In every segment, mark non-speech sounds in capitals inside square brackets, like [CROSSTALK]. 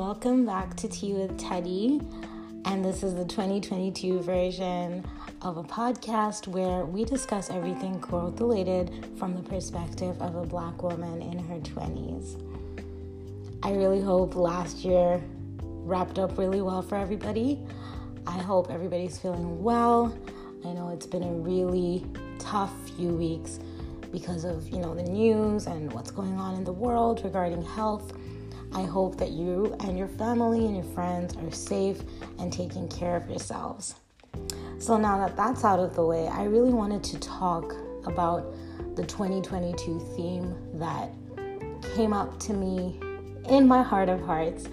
welcome back to Tea with Teddy. And this is the 2022 version of a podcast where we discuss everything growth related from the perspective of a black woman in her 20s. I really hope last year wrapped up really well for everybody. I hope everybody's feeling well. I know it's been a really tough few weeks because of, you know, the news and what's going on in the world regarding health. I hope that you and your family and your friends are safe and taking care of yourselves. So, now that that's out of the way, I really wanted to talk about the 2022 theme that came up to me in my heart of hearts,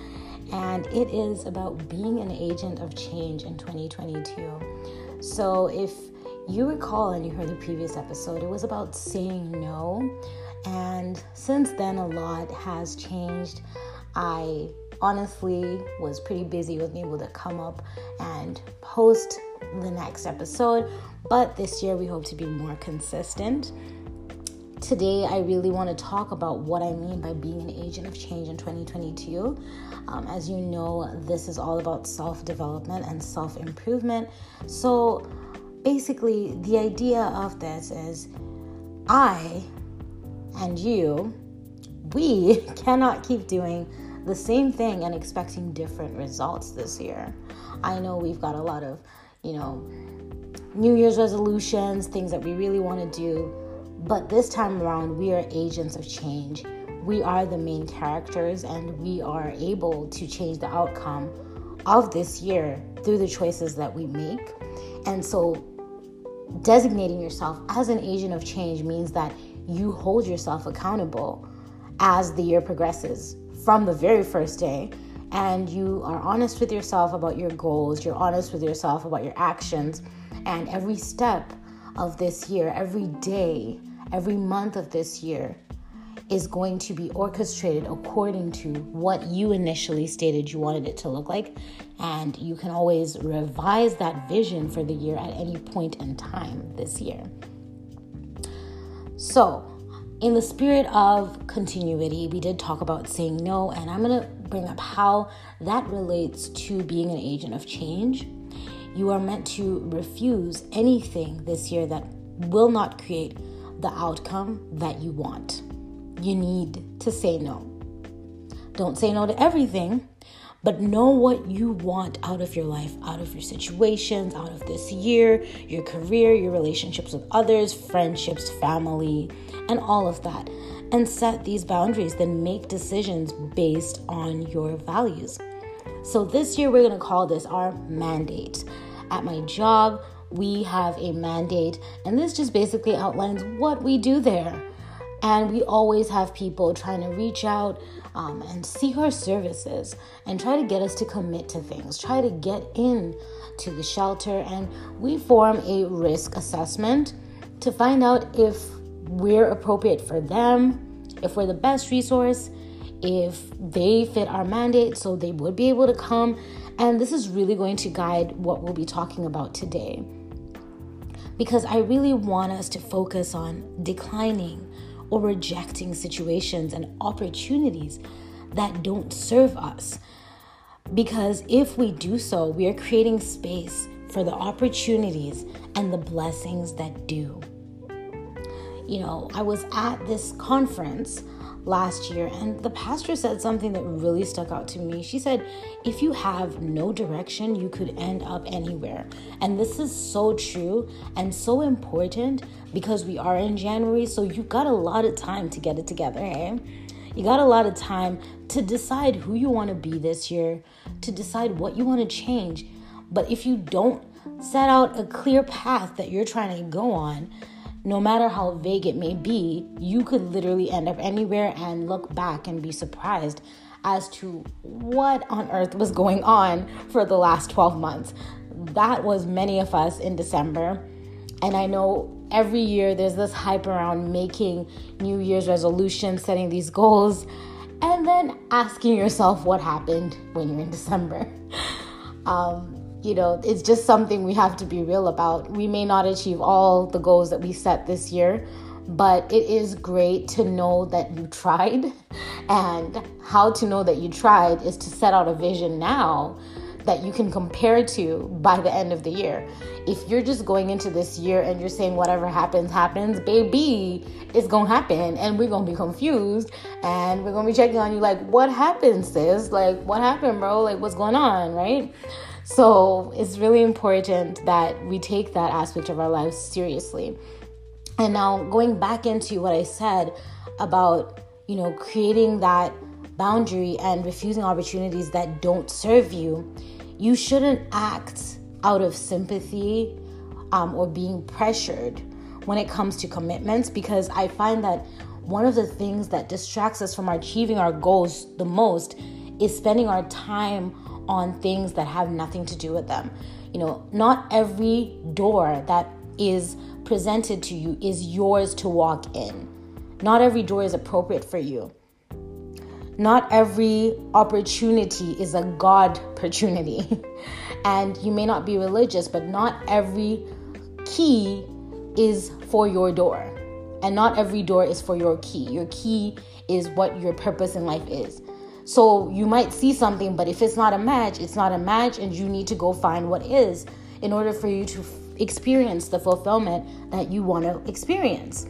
and it is about being an agent of change in 2022. So, if you recall and you heard the previous episode, it was about saying no. And since then, a lot has changed. I honestly was pretty busy with being able to come up and post the next episode, but this year we hope to be more consistent. Today, I really want to talk about what I mean by being an agent of change in 2022. Um, as you know, this is all about self development and self improvement. So, basically, the idea of this is I and you, we [LAUGHS] cannot keep doing the same thing and expecting different results this year. I know we've got a lot of, you know, New Year's resolutions, things that we really want to do, but this time around, we are agents of change. We are the main characters and we are able to change the outcome of this year through the choices that we make. And so, designating yourself as an agent of change means that you hold yourself accountable as the year progresses from the very first day and you are honest with yourself about your goals, you're honest with yourself about your actions, and every step of this year, every day, every month of this year is going to be orchestrated according to what you initially stated you wanted it to look like. And you can always revise that vision for the year at any point in time this year. So, in the spirit of continuity, we did talk about saying no, and I'm going to bring up how that relates to being an agent of change. You are meant to refuse anything this year that will not create the outcome that you want. You need to say no. Don't say no to everything, but know what you want out of your life, out of your situations, out of this year, your career, your relationships with others, friendships, family, and all of that. And set these boundaries, then make decisions based on your values. So, this year, we're gonna call this our mandate. At my job, we have a mandate, and this just basically outlines what we do there. And we always have people trying to reach out um, and seek our services and try to get us to commit to things, try to get in to the shelter. And we form a risk assessment to find out if we're appropriate for them, if we're the best resource, if they fit our mandate, so they would be able to come. And this is really going to guide what we'll be talking about today. Because I really want us to focus on declining or rejecting situations and opportunities that don't serve us. Because if we do so, we are creating space for the opportunities and the blessings that do. You know, I was at this conference last year, and the pastor said something that really stuck out to me. She said, If you have no direction, you could end up anywhere. And this is so true and so important because we are in January, so you've got a lot of time to get it together, eh? You got a lot of time to decide who you want to be this year, to decide what you want to change. But if you don't set out a clear path that you're trying to go on, no matter how vague it may be, you could literally end up anywhere and look back and be surprised as to what on earth was going on for the last 12 months. That was many of us in December. And I know every year there's this hype around making New Year's resolutions, setting these goals, and then asking yourself what happened when you're in December. [LAUGHS] Um, you know, it's just something we have to be real about. We may not achieve all the goals that we set this year, but it is great to know that you tried. [LAUGHS] And how to know that you tried is to set out a vision now that you can compare to by the end of the year. If you're just going into this year and you're saying whatever happens, happens, baby, it's gonna happen and we're gonna be confused and we're gonna be checking on you like, what happened, sis? Like, what happened, bro? Like, what's going on, right? So it's really important that we take that aspect of our lives seriously. And now going back into what I said about, you know, creating that boundary and refusing opportunities that don't serve you, you shouldn't act out of sympathy um, or being pressured when it comes to commitments because I find that one of the things that distracts us from achieving our goals the most is spending our time on things that have nothing to do with them. You know, not every door that is presented to you is yours to walk in. Not every door is appropriate for you. Not every opportunity is a God [LAUGHS] opportunity. and you may not be religious, but not every key is for your door. And not every door is for your key. Your key is what your purpose in life is. So you might see something, but if it's not a match, it's not a match, and you need to go find what is in order for you to f- experience the fulfillment that you want to experience.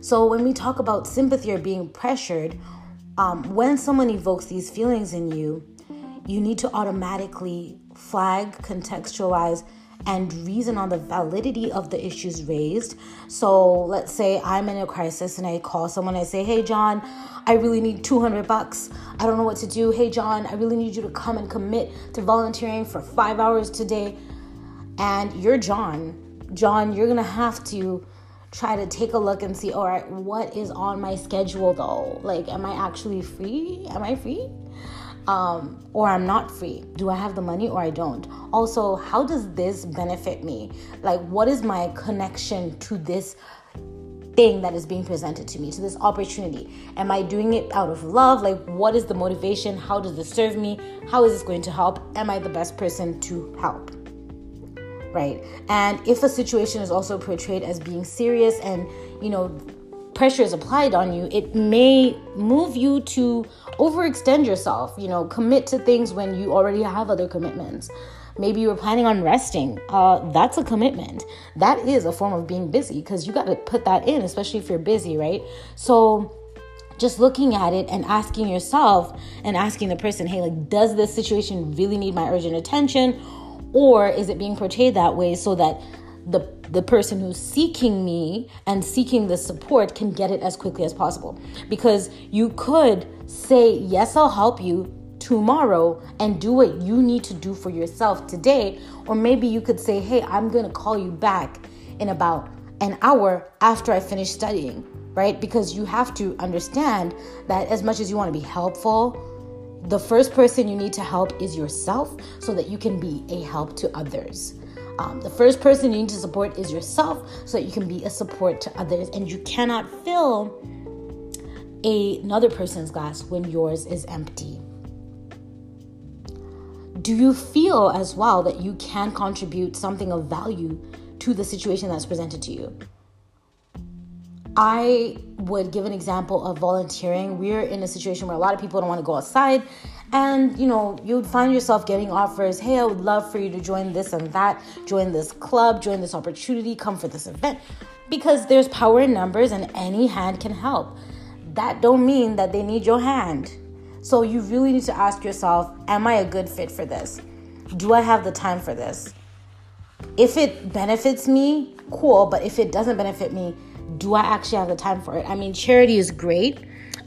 So when we talk about sympathy or being pressured, um, when someone evokes these feelings in you, you need to automatically flag, contextualize, and reason on the validity of the issues raised. So let's say I'm in a crisis and I call someone, I say, Hey, John, I really need 200 bucks. I don't know what to do. Hey, John, I really need you to come and commit to volunteering for five hours today. And you're John. John, you're gonna have to try to take a look and see, all right, what is on my schedule though? Like, am I actually free? Am I free? Um, or I'm not free. Do I have the money or I don't? Also, how does this benefit me? Like, what is my connection to this thing that is being presented to me, to this opportunity? Am I doing it out of love? Like, what is the motivation? How does this serve me? How is this going to help? Am I the best person to help? right? And if a situation is also portrayed as being serious and, you know, pressure is applied on you, it may move you to overextend yourself, you know, commit to things when you already have other commitments. Maybe you were planning on resting. Uh, that's a commitment. That is a form of being busy because you got to put that in, especially if you're busy, right? So, just looking at it and asking yourself and asking the person, hey, like, does this situation really need my urgent attention? or is it being portrayed that way so that the the person who's seeking me and seeking the support can get it as quickly as possible. Because you could say yes I'll help you tomorrow and do what you need to do for yourself today. Or maybe you could say hey I'm going to call you back in about an hour after I finish studying right? Because you have to understand that as much as you want to be helpful the first person you need to help is yourself so that you can be a help to others. Um, the first person you need to support is yourself so that you can be a support to others. And you cannot fill a, another person's glass when yours is empty. Do you feel as well that you can contribute something of value to the situation that's presented to you? I would give an example of volunteering. We're in a situation where a lot of people don't want to go outside. And you know, you'd find yourself getting offers, hey, I would love for you to join this and that, join this club, join this opportunity, come for this event. Because there's power in numbers and any hand can help. That don't mean that they need your hand. So you really need to ask yourself, am I a good fit for this? Do I have the time for this? If it benefits me, cool, but if it doesn't benefit me, do I actually have the time for it? I mean, charity is great.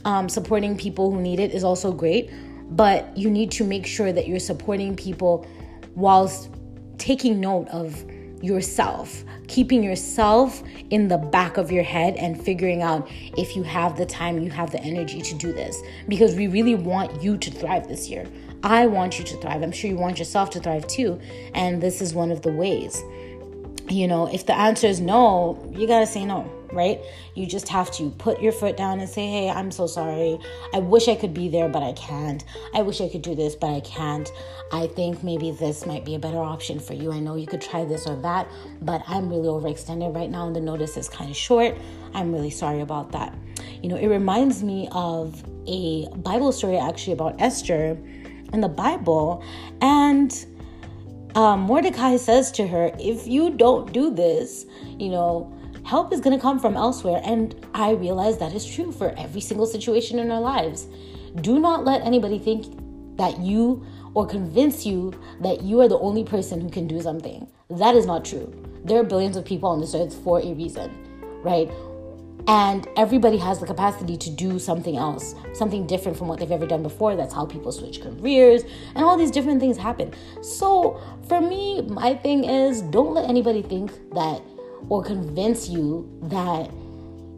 Um, supporting people who need it is also great, but you need to make sure that you're supporting people whilst taking note of yourself, keeping yourself in the back of your head and figuring out if you have the time, you have the energy to do this. Because we really want you to thrive this year. I want you to thrive. I'm sure you want yourself to thrive too. And this is one of the ways. you know, if the answer is no, you got to say no, right? You just have to put your foot down and say, hey, I'm so sorry. I wish I could be there, but I can't. I wish I could do this, but I can't. I think maybe this might be a better option for you. I know you could try this or that, but I'm really overextended right now and the notice is kind of short. I'm really sorry about that. You know, it reminds me of a Bible story actually about Esther in the Bible. And um, Mordecai says to her, If you don't do this, you know, help is going to come from elsewhere. And I realize that is true for every single situation in our lives. Do not let anybody think that you or convince you that you are the only person who can do something. That is not true. There are billions of people on this earth for a reason, right? And everybody has the capacity to do something else, something different from what they've ever done before. That's how people switch careers and all these different things happen. So, for me, my thing is don't let anybody think that or convince you that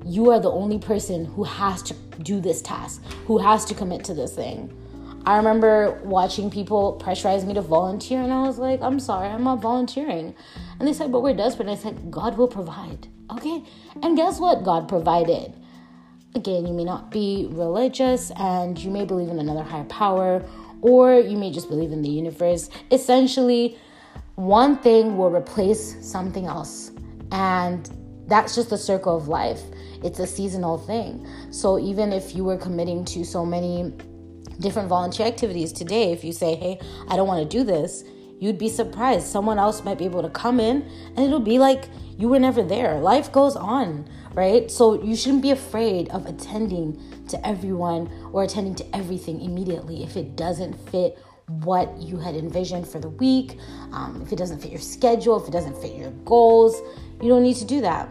you are the only person who has to do this task, who has to commit to this thing. I remember watching people pressurize me to volunteer, and I was like, I'm sorry, I'm not volunteering. And they said, But we're desperate. And I said, God will provide. Okay? And guess what? God provided. Again, you may not be religious and you may believe in another higher power, or you may just believe in the universe. Essentially, one thing will replace something else. And that's just the circle of life. It's a seasonal thing. So even if you were committing to so many different volunteer activities today, if you say, hey, I don't want to do this, you'd be surprised. Someone else might be able to come in and it'll be like you were never there. Life goes on, right? So you shouldn't be afraid of attending to everyone or attending to everything immediately if it doesn't fit what you had envisioned for the week, um, if it doesn't fit your schedule, if it doesn't fit your goals. You don't need to do that.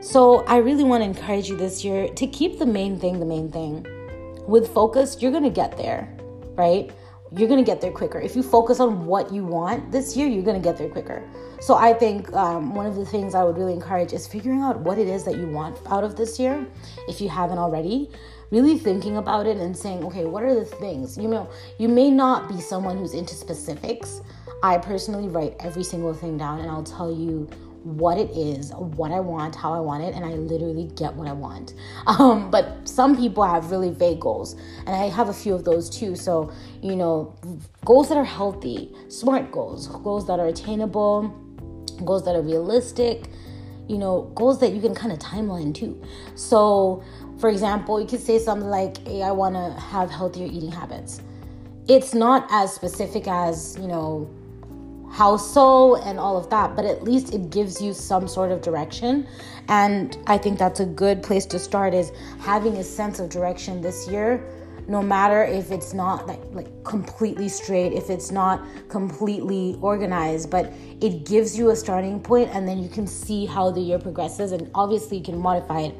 So I really want to encourage you this year to keep the main thing the main thing. With focus, you're going to get there, right? you're going to get there quicker. If you focus on what you want this year, you're going to get there quicker. So I think um, one of the things I would really encourage is figuring out what it is that you want out of this year, if you haven't already. Really thinking about it and saying, okay, what are the things? You know, you may not be someone who's into specifics. I personally write every single thing down and I'll tell you what it is, what I want, how I want it, and I literally get what I want. [LAUGHS] Um, but some people have really vague goals, and I have a few of those too. So, you know, goals that are healthy, smart goals, goals that are attainable, goals that are realistic, you know, goals that you can kind of timeline too. So, for example, you could say something like, hey, I want to have healthier eating habits. It's not as specific as, you know, how so and all of that but at least it gives you some sort of direction. And i think that's a good place to start is having a sense of direction this year no matter if it's not like, like completely straight if it's not completely organized but it gives you a starting point and then you can see how the year progresses and obviously you can modify it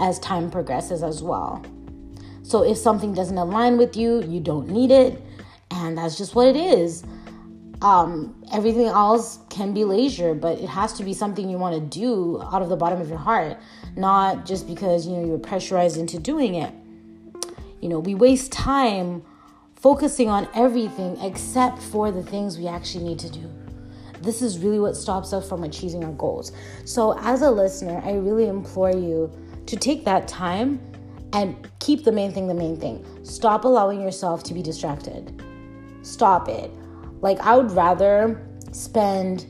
as time progresses as well. So if something doesn't align with you you don't need it and that's just what it is um, everything else can be leisure, but it has to be something you want to do out of the bottom of your heart, not just because you know you're pressurized into doing it. You know, we waste time focusing on everything except for the things we actually need to do. This is really what stops us from achieving our goals. So, as a listener, I really implore you to take that time and keep the main thing the main thing. Stop allowing yourself to be distracted. Stop it like, I would rather spend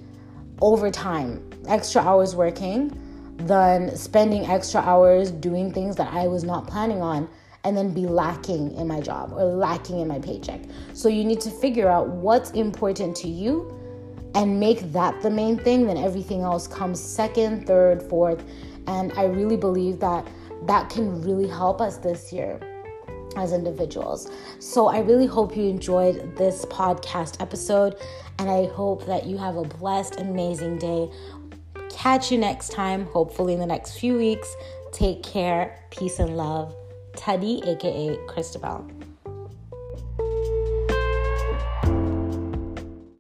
overtime, extra hours working, than spending extra hours doing things that I was not planning on and then be lacking in my job or lacking in my paycheck. So you need to figure out what's important to you and make that the main thing, then everything else comes second, third, fourth. And I really believe that that can really help us this year as individuals. So I really hope you enjoyed this podcast episode and I hope that you have a blessed, amazing day. Catch you next time, hopefully in the next few weeks. Take care, peace and love. Teddy, aka Christabel.